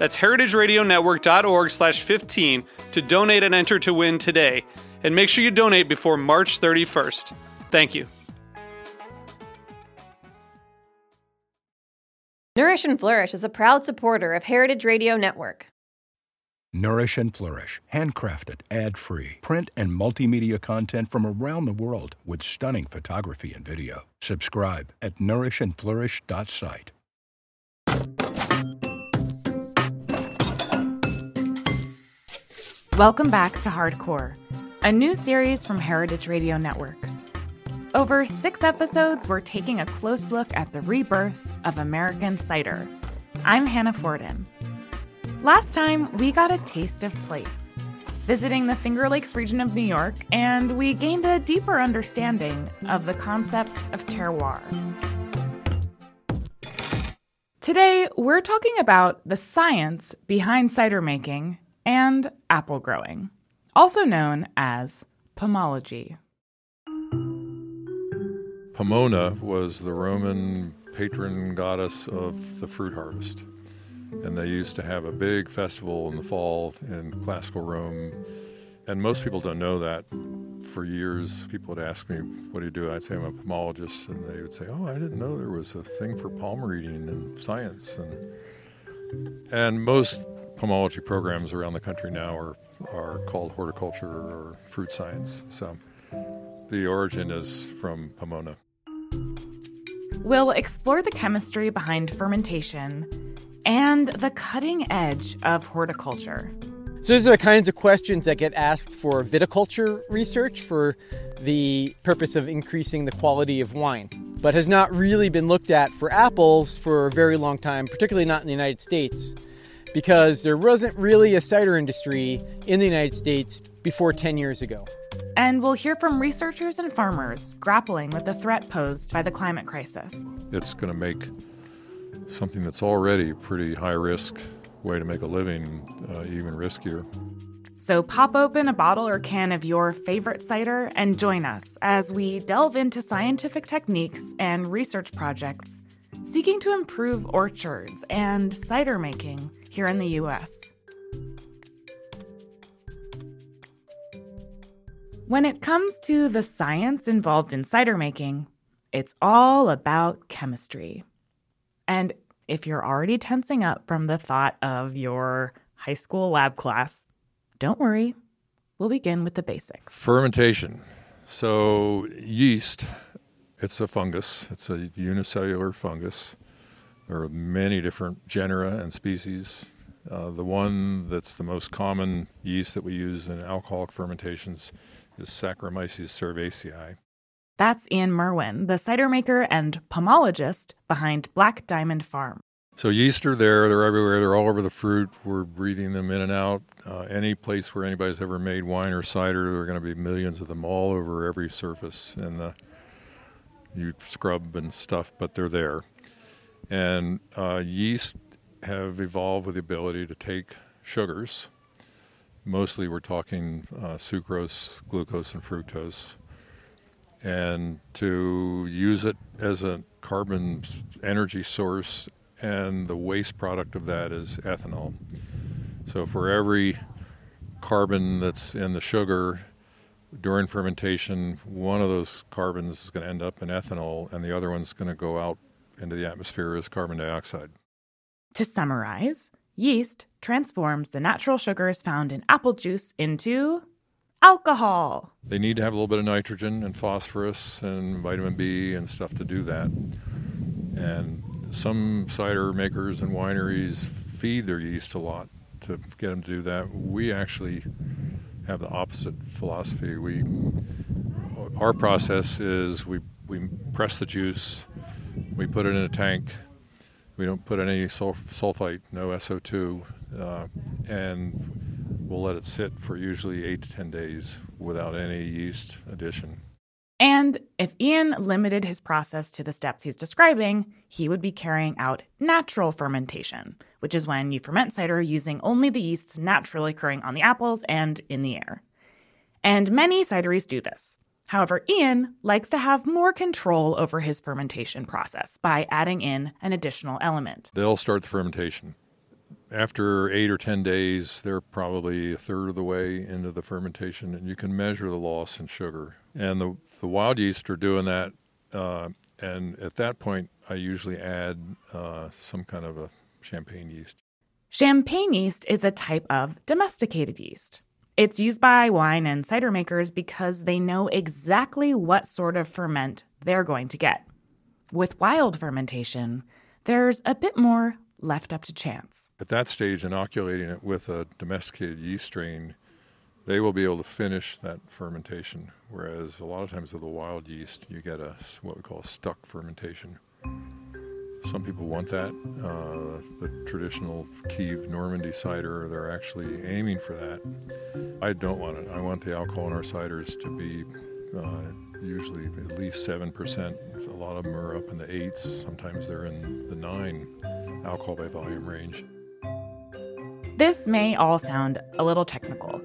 That's heritageradionetwork.org slash 15 to donate and enter to win today. And make sure you donate before March 31st. Thank you. Nourish and Flourish is a proud supporter of Heritage Radio Network. Nourish and Flourish, handcrafted, ad free, print and multimedia content from around the world with stunning photography and video. Subscribe at nourishandflourish.site. Welcome back to Hardcore, a new series from Heritage Radio Network. Over six episodes, we're taking a close look at the rebirth of American cider. I'm Hannah Forden. Last time, we got a taste of place, visiting the Finger Lakes region of New York, and we gained a deeper understanding of the concept of terroir. Today, we're talking about the science behind cider making and apple growing, also known as pomology. Pomona was the Roman patron goddess of the fruit harvest. And they used to have a big festival in the fall in classical Rome. And most people don't know that. For years, people would ask me, What do you do? I'd say, I'm a pomologist. And they would say, Oh, I didn't know there was a thing for palm reading in science. And, and most pomology programs around the country now are, are called horticulture or fruit science. So the origin is from Pomona. We'll explore the chemistry behind fermentation and the cutting edge of horticulture. So, these are the kinds of questions that get asked for viticulture research for the purpose of increasing the quality of wine, but has not really been looked at for apples for a very long time, particularly not in the United States, because there wasn't really a cider industry in the United States before 10 years ago. And we'll hear from researchers and farmers grappling with the threat posed by the climate crisis. It's going to make something that's already a pretty high risk way to make a living uh, even riskier. So pop open a bottle or can of your favorite cider and join us as we delve into scientific techniques and research projects seeking to improve orchards and cider making here in the US. When it comes to the science involved in cider making, it's all about chemistry. And if you're already tensing up from the thought of your high school lab class, don't worry. We'll begin with the basics. Fermentation. So, yeast, it's a fungus, it's a unicellular fungus. There are many different genera and species. Uh, the one that's the most common yeast that we use in alcoholic fermentations is Saccharomyces cerevisiae. That's Ian Merwin, the cider maker and pomologist behind Black Diamond Farm. So yeast are there; they're everywhere. They're all over the fruit. We're breathing them in and out. Uh, any place where anybody's ever made wine or cider, there are going to be millions of them all over every surface, and uh, you scrub and stuff, but they're there. And uh, yeast have evolved with the ability to take sugars. Mostly, we're talking uh, sucrose, glucose, and fructose, and to use it as a carbon energy source, and the waste product of that is ethanol. So, for every carbon that's in the sugar during fermentation, one of those carbons is going to end up in ethanol, and the other one's going to go out into the atmosphere as carbon dioxide. To summarize, yeast transforms the natural sugars found in apple juice into alcohol. They need to have a little bit of nitrogen and phosphorus and vitamin B and stuff to do that. And some cider makers and wineries feed their yeast a lot to get them to do that. We actually have the opposite philosophy. We our process is we we press the juice, we put it in a tank. We don't put any sulfite, no SO2, uh, and we'll let it sit for usually eight to ten days without any yeast addition. And if Ian limited his process to the steps he's describing, he would be carrying out natural fermentation, which is when you ferment cider using only the yeasts naturally occurring on the apples and in the air. And many cideries do this. However, Ian likes to have more control over his fermentation process by adding in an additional element. They'll start the fermentation. After eight or 10 days, they're probably a third of the way into the fermentation, and you can measure the loss in sugar. And the, the wild yeast are doing that. Uh, and at that point, I usually add uh, some kind of a champagne yeast. Champagne yeast is a type of domesticated yeast. It's used by wine and cider makers because they know exactly what sort of ferment they're going to get. With wild fermentation, there's a bit more left up to chance. At that stage, inoculating it with a domesticated yeast strain, they will be able to finish that fermentation. Whereas a lot of times with a wild yeast, you get a what we call a stuck fermentation. Some people want that. Uh, the traditional keeved Normandy cider, they're actually aiming for that. I don't want it. I want the alcohol in our ciders to be uh, usually at least 7%. A lot of them are up in the eights, sometimes they're in the nine alcohol by volume range. This may all sound a little technical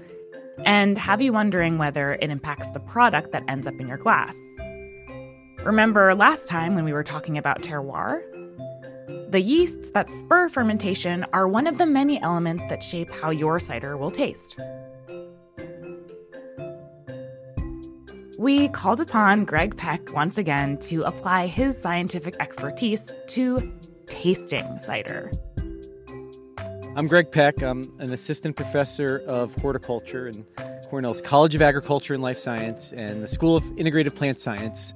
and have you wondering whether it impacts the product that ends up in your glass. Remember last time when we were talking about terroir? The yeasts that spur fermentation are one of the many elements that shape how your cider will taste. We called upon Greg Peck once again to apply his scientific expertise to tasting cider. I'm Greg Peck. I'm an assistant professor of horticulture in Cornell's College of Agriculture and Life Science and the School of Integrated Plant Science.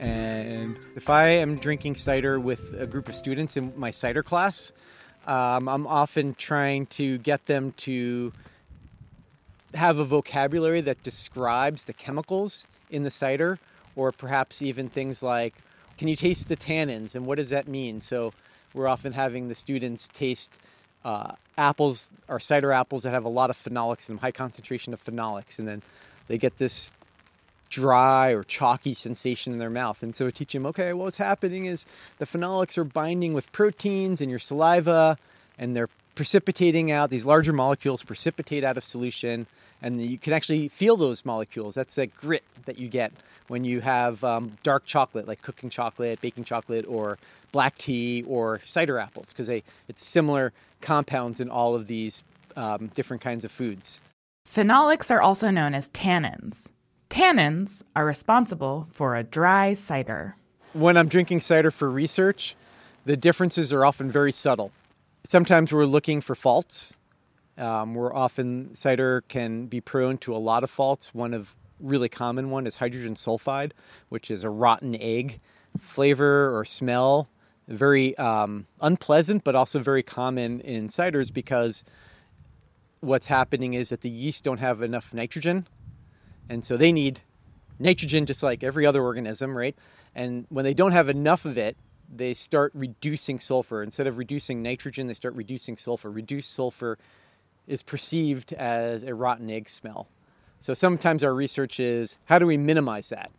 And if I am drinking cider with a group of students in my cider class, um, I'm often trying to get them to have a vocabulary that describes the chemicals in the cider, or perhaps even things like, can you taste the tannins and what does that mean? So we're often having the students taste uh, apples or cider apples that have a lot of phenolics in them, high concentration of phenolics, and then they get this dry or chalky sensation in their mouth. And so I teach them, okay, well, what's happening is the phenolics are binding with proteins in your saliva and they're precipitating out, these larger molecules precipitate out of solution. And you can actually feel those molecules. That's that grit that you get when you have um, dark chocolate, like cooking chocolate, baking chocolate, or black tea, or cider apples, because it's similar compounds in all of these um, different kinds of foods. Phenolics are also known as tannins. Tannins are responsible for a dry cider. When I'm drinking cider for research, the differences are often very subtle. Sometimes we're looking for faults. Um, we're often, cider can be prone to a lot of faults. One of really common one is hydrogen sulfide, which is a rotten egg flavor or smell. Very um, unpleasant, but also very common in ciders because what's happening is that the yeast don't have enough nitrogen and so they need nitrogen just like every other organism, right? And when they don't have enough of it, they start reducing sulfur. Instead of reducing nitrogen, they start reducing sulfur. Reduced sulfur is perceived as a rotten egg smell. So sometimes our research is how do we minimize that?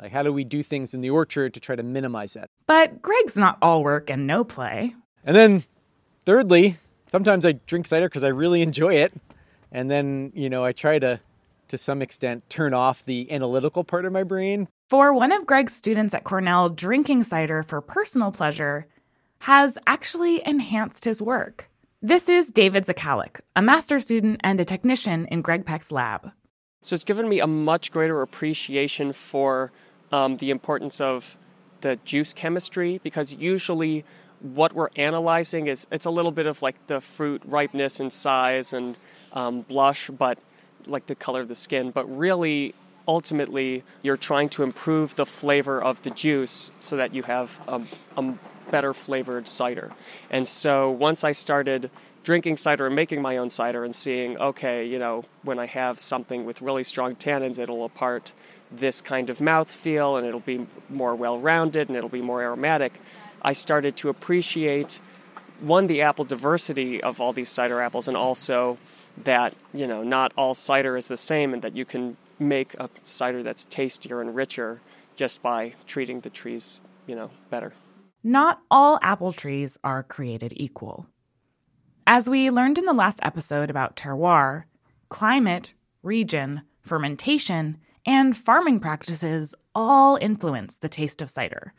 Like, how do we do things in the orchard to try to minimize that? But Greg's not all work and no play. And then, thirdly, sometimes I drink cider because I really enjoy it. And then, you know, I try to to some extent turn off the analytical part of my brain. For one of Greg's students at Cornell, drinking cider for personal pleasure has actually enhanced his work. This is David Zakalik, a master student and a technician in Greg Peck's lab. So it's given me a much greater appreciation for um, the importance of the juice chemistry because usually what we're analyzing is it's a little bit of like the fruit ripeness and size and um, blush, but like the color of the skin, but really ultimately you're trying to improve the flavor of the juice so that you have a, a better flavored cider. And so once I started drinking cider and making my own cider and seeing, okay, you know, when I have something with really strong tannins, it'll impart this kind of mouth feel and it'll be more well rounded and it'll be more aromatic. I started to appreciate one, the apple diversity of all these cider apples, and also that, you know, not all cider is the same and that you can make a cider that's tastier and richer just by treating the trees, you know, better. Not all apple trees are created equal. As we learned in the last episode about terroir, climate, region, fermentation, and farming practices all influence the taste of cider.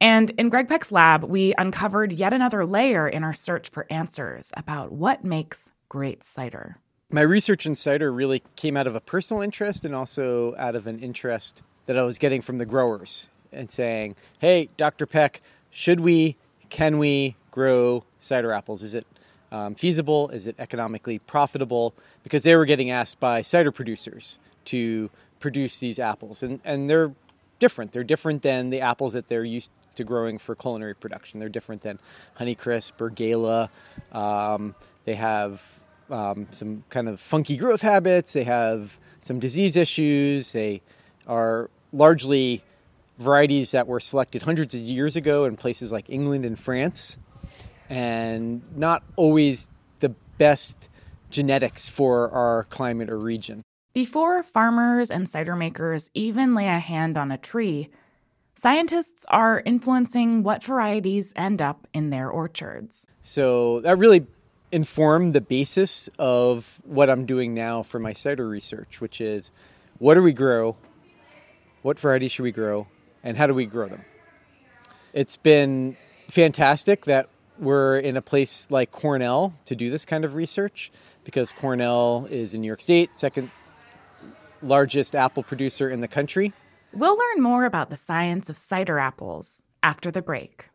And in Greg Peck's lab, we uncovered yet another layer in our search for answers about what makes great cider. My research in cider really came out of a personal interest and also out of an interest that I was getting from the growers and saying, hey, Dr. Peck, should we, can we grow cider apples? Is it um, feasible? Is it economically profitable? Because they were getting asked by cider producers to produce these apples. And, and they're different. They're different than the apples that they're used to growing for culinary production. They're different than Honeycrisp or Gala. Um, they have um, some kind of funky growth habits. They have some disease issues. They are largely varieties that were selected hundreds of years ago in places like England and France, and not always the best genetics for our climate or region. Before farmers and cider makers even lay a hand on a tree, scientists are influencing what varieties end up in their orchards. So that really inform the basis of what I'm doing now for my cider research, which is what do we grow, what varieties should we grow, and how do we grow them. It's been fantastic that we're in a place like Cornell to do this kind of research because Cornell is in New York State, second largest apple producer in the country. We'll learn more about the science of cider apples after the break.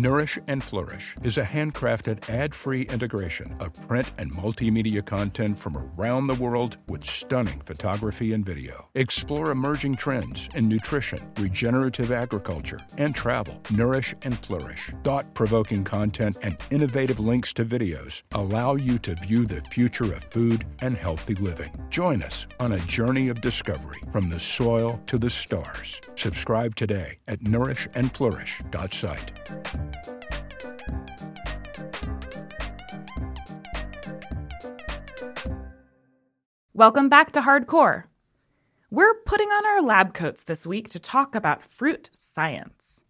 Nourish and Flourish is a handcrafted ad free integration of print and multimedia content from around the world with stunning photography and video. Explore emerging trends in nutrition, regenerative agriculture, and travel. Nourish and Flourish. Thought provoking content and innovative links to videos allow you to view the future of food and healthy living. Join us on a journey of discovery from the soil to the stars. Subscribe today at nourishandflourish.site. Welcome back to Hardcore. We're putting on our lab coats this week to talk about fruit science.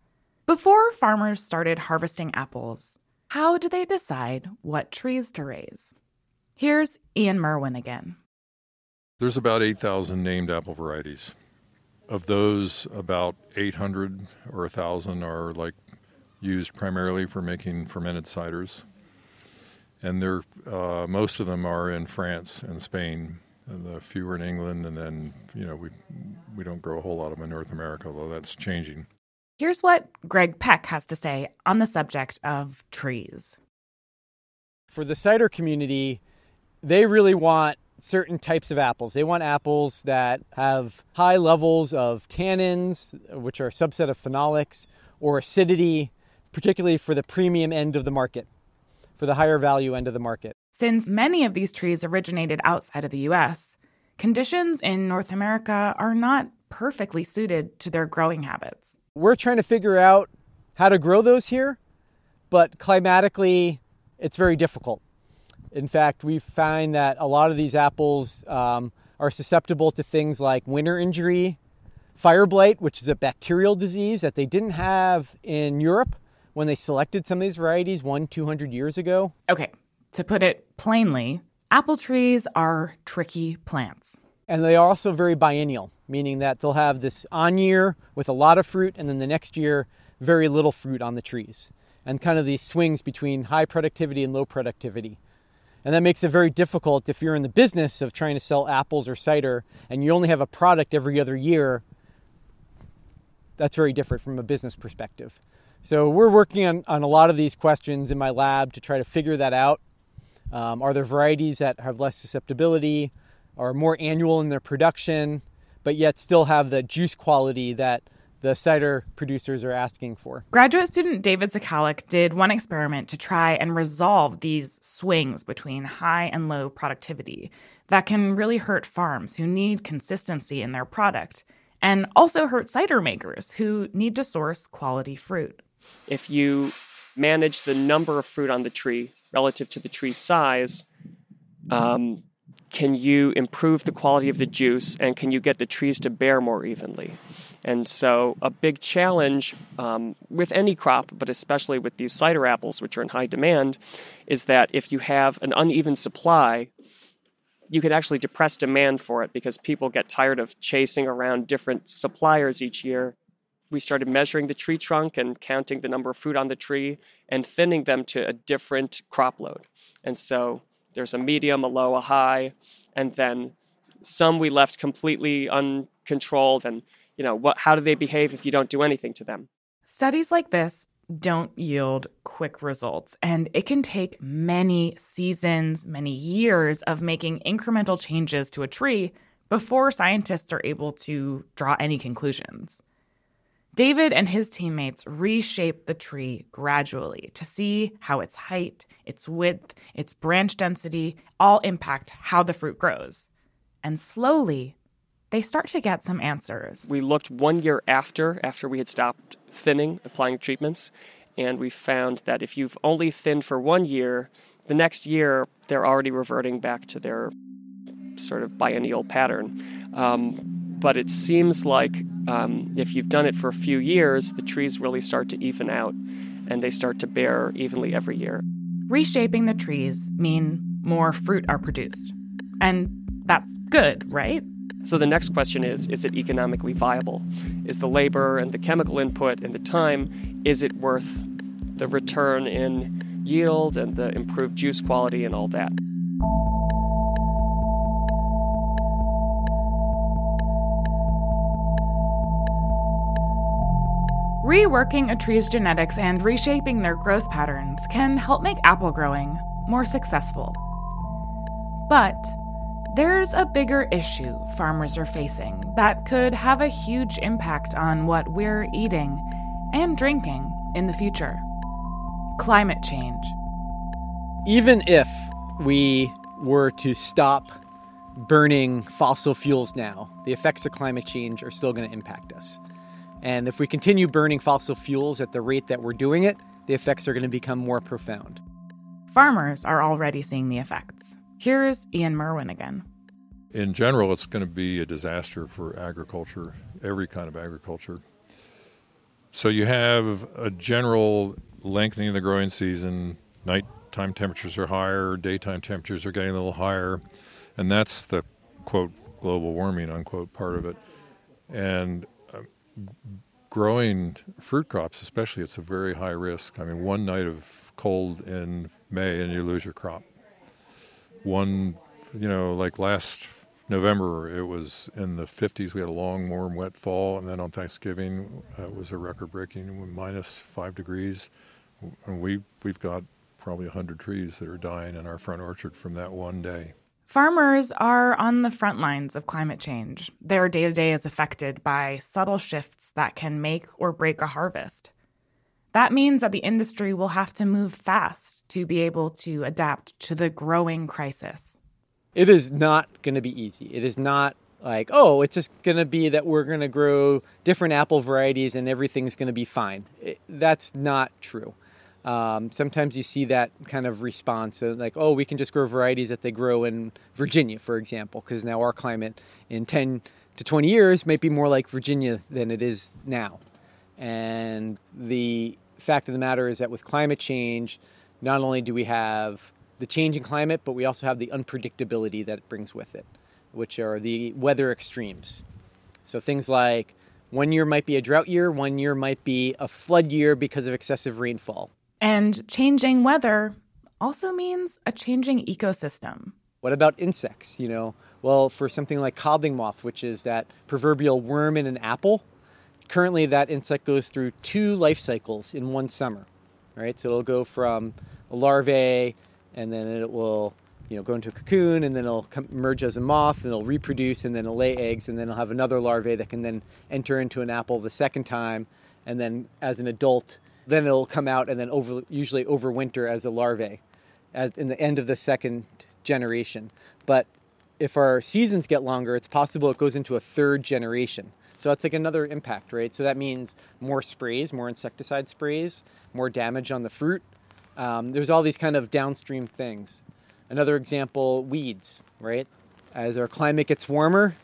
Before farmers started harvesting apples, how do they decide what trees to raise? Here's Ian Merwin again. There's about 8,000 named apple varieties. Of those, about 800 or 1,000 are like used primarily for making fermented ciders. And they're, uh, most of them are in France and Spain, and the few are in England, and then, you know, we, we don't grow a whole lot of them in North America, although that's changing. Here's what Greg Peck has to say on the subject of trees. For the cider community, they really want certain types of apples. They want apples that have high levels of tannins, which are a subset of phenolics, or acidity, particularly for the premium end of the market, for the higher value end of the market. Since many of these trees originated outside of the US, conditions in North America are not perfectly suited to their growing habits. We're trying to figure out how to grow those here, but climatically, it's very difficult. In fact, we find that a lot of these apples um, are susceptible to things like winter injury, fire blight, which is a bacterial disease that they didn't have in Europe when they selected some of these varieties one, 200 years ago. Okay, to put it plainly, apple trees are tricky plants. And they are also very biennial, meaning that they'll have this on year with a lot of fruit, and then the next year, very little fruit on the trees. And kind of these swings between high productivity and low productivity. And that makes it very difficult if you're in the business of trying to sell apples or cider and you only have a product every other year. that's very different from a business perspective. So we're working on, on a lot of these questions in my lab to try to figure that out. Um, are there varieties that have less susceptibility, are more annual in their production, but yet still have the juice quality that the cider producers are asking for. Graduate student David Zakalik did one experiment to try and resolve these swings between high and low productivity that can really hurt farms who need consistency in their product and also hurt cider makers who need to source quality fruit. If you manage the number of fruit on the tree relative to the tree's size, um, can you improve the quality of the juice and can you get the trees to bear more evenly? And so, a big challenge um, with any crop, but especially with these cider apples, which are in high demand, is that if you have an uneven supply, you could actually depress demand for it because people get tired of chasing around different suppliers each year. We started measuring the tree trunk and counting the number of fruit on the tree and thinning them to a different crop load. And so, there's a medium, a low, a high, and then some we left completely uncontrolled and you know what how do they behave if you don't do anything to them studies like this don't yield quick results and it can take many seasons many years of making incremental changes to a tree before scientists are able to draw any conclusions David and his teammates reshaped the tree gradually to see how its height, its width, its branch density all impact how the fruit grows. And slowly, they start to get some answers. We looked one year after, after we had stopped thinning, applying treatments, and we found that if you've only thinned for one year, the next year they're already reverting back to their sort of biennial pattern. Um, but it seems like um, if you've done it for a few years, the trees really start to even out and they start to bear evenly every year. Reshaping the trees mean more fruit are produced. And that's good, right? So the next question is is it economically viable? Is the labor and the chemical input and the time is it worth the return in yield and the improved juice quality and all that? Reworking a tree's genetics and reshaping their growth patterns can help make apple growing more successful. But there's a bigger issue farmers are facing that could have a huge impact on what we're eating and drinking in the future climate change. Even if we were to stop burning fossil fuels now, the effects of climate change are still going to impact us. And if we continue burning fossil fuels at the rate that we're doing it, the effects are going to become more profound. Farmers are already seeing the effects. Here's Ian Merwin again. In general, it's going to be a disaster for agriculture, every kind of agriculture. So you have a general lengthening of the growing season. Nighttime temperatures are higher, daytime temperatures are getting a little higher, and that's the quote global warming unquote part of it. And growing fruit crops, especially, it's a very high risk. I mean, one night of cold in May and you lose your crop one, you know, like last November, it was in the 50s. We had a long, warm, wet fall, and then on Thanksgiving, uh, it was a record-breaking minus five degrees. And we we've got probably 100 trees that are dying in our front orchard from that one day. Farmers are on the front lines of climate change. Their day to day is affected by subtle shifts that can make or break a harvest. That means that the industry will have to move fast to be able to adapt to the growing crisis. It is not going to be easy. It is not like, oh, it's just going to be that we're going to grow different apple varieties and everything's going to be fine. It, that's not true. Um, sometimes you see that kind of response, uh, like, oh, we can just grow varieties that they grow in Virginia, for example, because now our climate in 10 to 20 years might be more like Virginia than it is now. And the fact of the matter is that with climate change, not only do we have the changing climate, but we also have the unpredictability that it brings with it, which are the weather extremes. So things like one year might be a drought year, one year might be a flood year because of excessive rainfall. And changing weather also means a changing ecosystem. What about insects? You know, well, for something like codling moth, which is that proverbial worm in an apple, currently that insect goes through two life cycles in one summer, right? So it'll go from a larvae, and then it will you know, go into a cocoon and then it'll emerge as a moth and it'll reproduce and then it'll lay eggs and then it'll have another larvae that can then enter into an apple the second time and then as an adult then it'll come out and then over usually overwinter as a larvae as in the end of the second generation. But if our seasons get longer it's possible it goes into a third generation. So that's like another impact right? So that means more sprays more insecticide sprays more damage on the fruit. Um, there's all these kind of downstream things. Another example, weeds, right? As our climate gets warmer,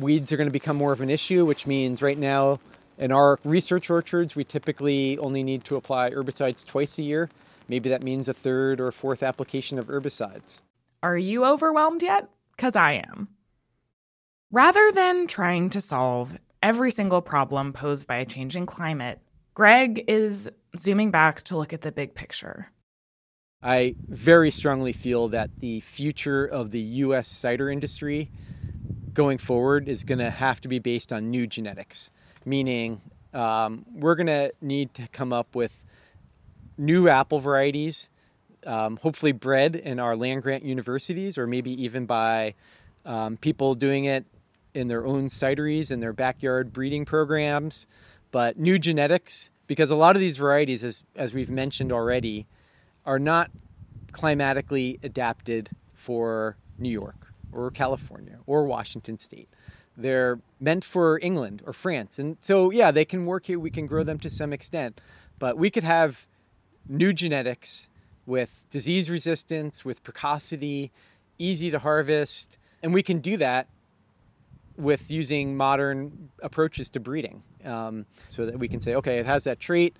weeds are going to become more of an issue, which means right now in our research orchards, we typically only need to apply herbicides twice a year. Maybe that means a third or fourth application of herbicides. Are you overwhelmed yet? Because I am. Rather than trying to solve every single problem posed by a changing climate, Greg is zooming back to look at the big picture. I very strongly feel that the future of the U.S. cider industry going forward is going to have to be based on new genetics, meaning um, we're going to need to come up with new apple varieties, um, hopefully bred in our land grant universities or maybe even by um, people doing it in their own cideries in their backyard breeding programs. But new genetics, because a lot of these varieties, as, as we've mentioned already, are not climatically adapted for New York or California or Washington state. They're meant for England or France. And so, yeah, they can work here. We can grow them to some extent. But we could have new genetics with disease resistance, with precocity, easy to harvest. And we can do that with using modern approaches to breeding um, so that we can say, okay, it has that trait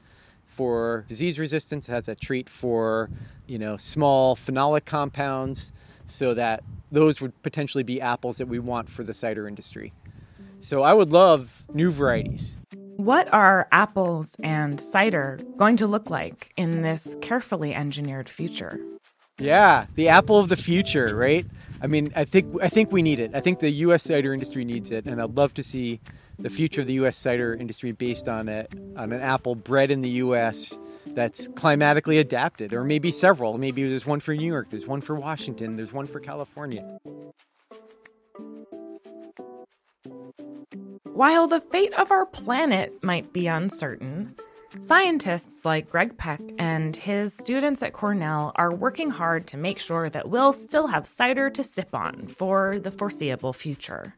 for disease resistance. It has that trait for, you know, small phenolic compounds, so that those would potentially be apples that we want for the cider industry. Mm. So I would love new varieties. What are apples and cider going to look like in this carefully engineered future? Yeah, the apple of the future, right? I mean, I think I think we need it. I think the U.S. cider industry needs it, and I'd love to see the future of the U.S. cider industry based on a, on an apple bred in the U.S. that's climatically adapted, or maybe several. Maybe there's one for New York, there's one for Washington, there's one for California. While the fate of our planet might be uncertain, scientists like Greg Peck and his students at Cornell are working hard to make sure that we'll still have cider to sip on for the foreseeable future.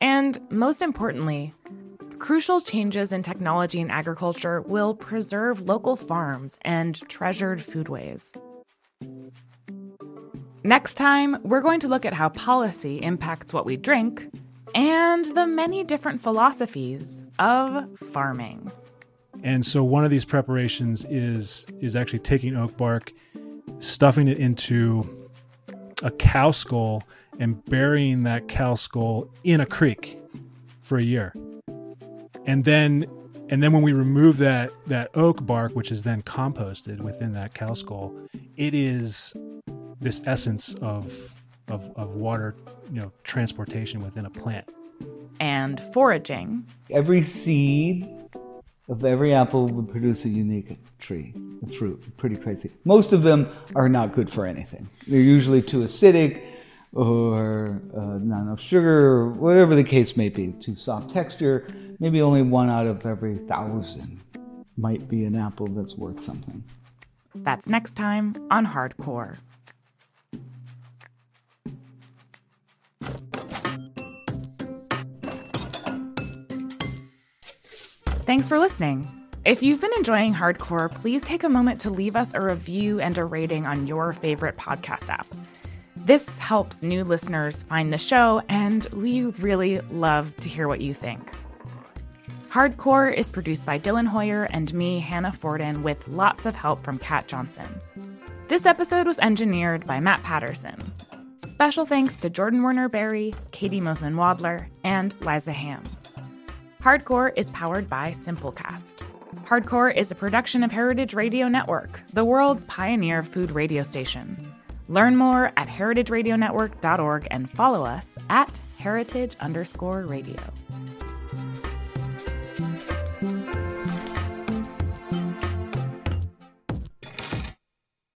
And most importantly, crucial changes in technology and agriculture will preserve local farms and treasured foodways. Next time, we're going to look at how policy impacts what we drink and the many different philosophies of farming. And so one of these preparations is is actually taking oak bark, stuffing it into a cow skull and burying that cow skull in a creek for a year. And then and then when we remove that that oak bark which is then composted within that cow skull, it is this essence of of, of water, you know, transportation within a plant. And foraging. Every seed of every apple would produce a unique tree, a fruit. Pretty crazy. Most of them are not good for anything. They're usually too acidic or uh, not enough sugar, whatever the case may be, too soft texture. Maybe only one out of every thousand might be an apple that's worth something. That's next time on Hardcore. Thanks for listening. If you've been enjoying Hardcore, please take a moment to leave us a review and a rating on your favorite podcast app. This helps new listeners find the show, and we really love to hear what you think. Hardcore is produced by Dylan Hoyer and me, Hannah Forden, with lots of help from Kat Johnson. This episode was engineered by Matt Patterson. Special thanks to Jordan Werner Berry, Katie Mosman Wadler, and Liza Ham. Hardcore is powered by Simplecast. Hardcore is a production of Heritage Radio Network, the world's pioneer food radio station. Learn more at heritageradionetwork.org and follow us at heritage underscore radio.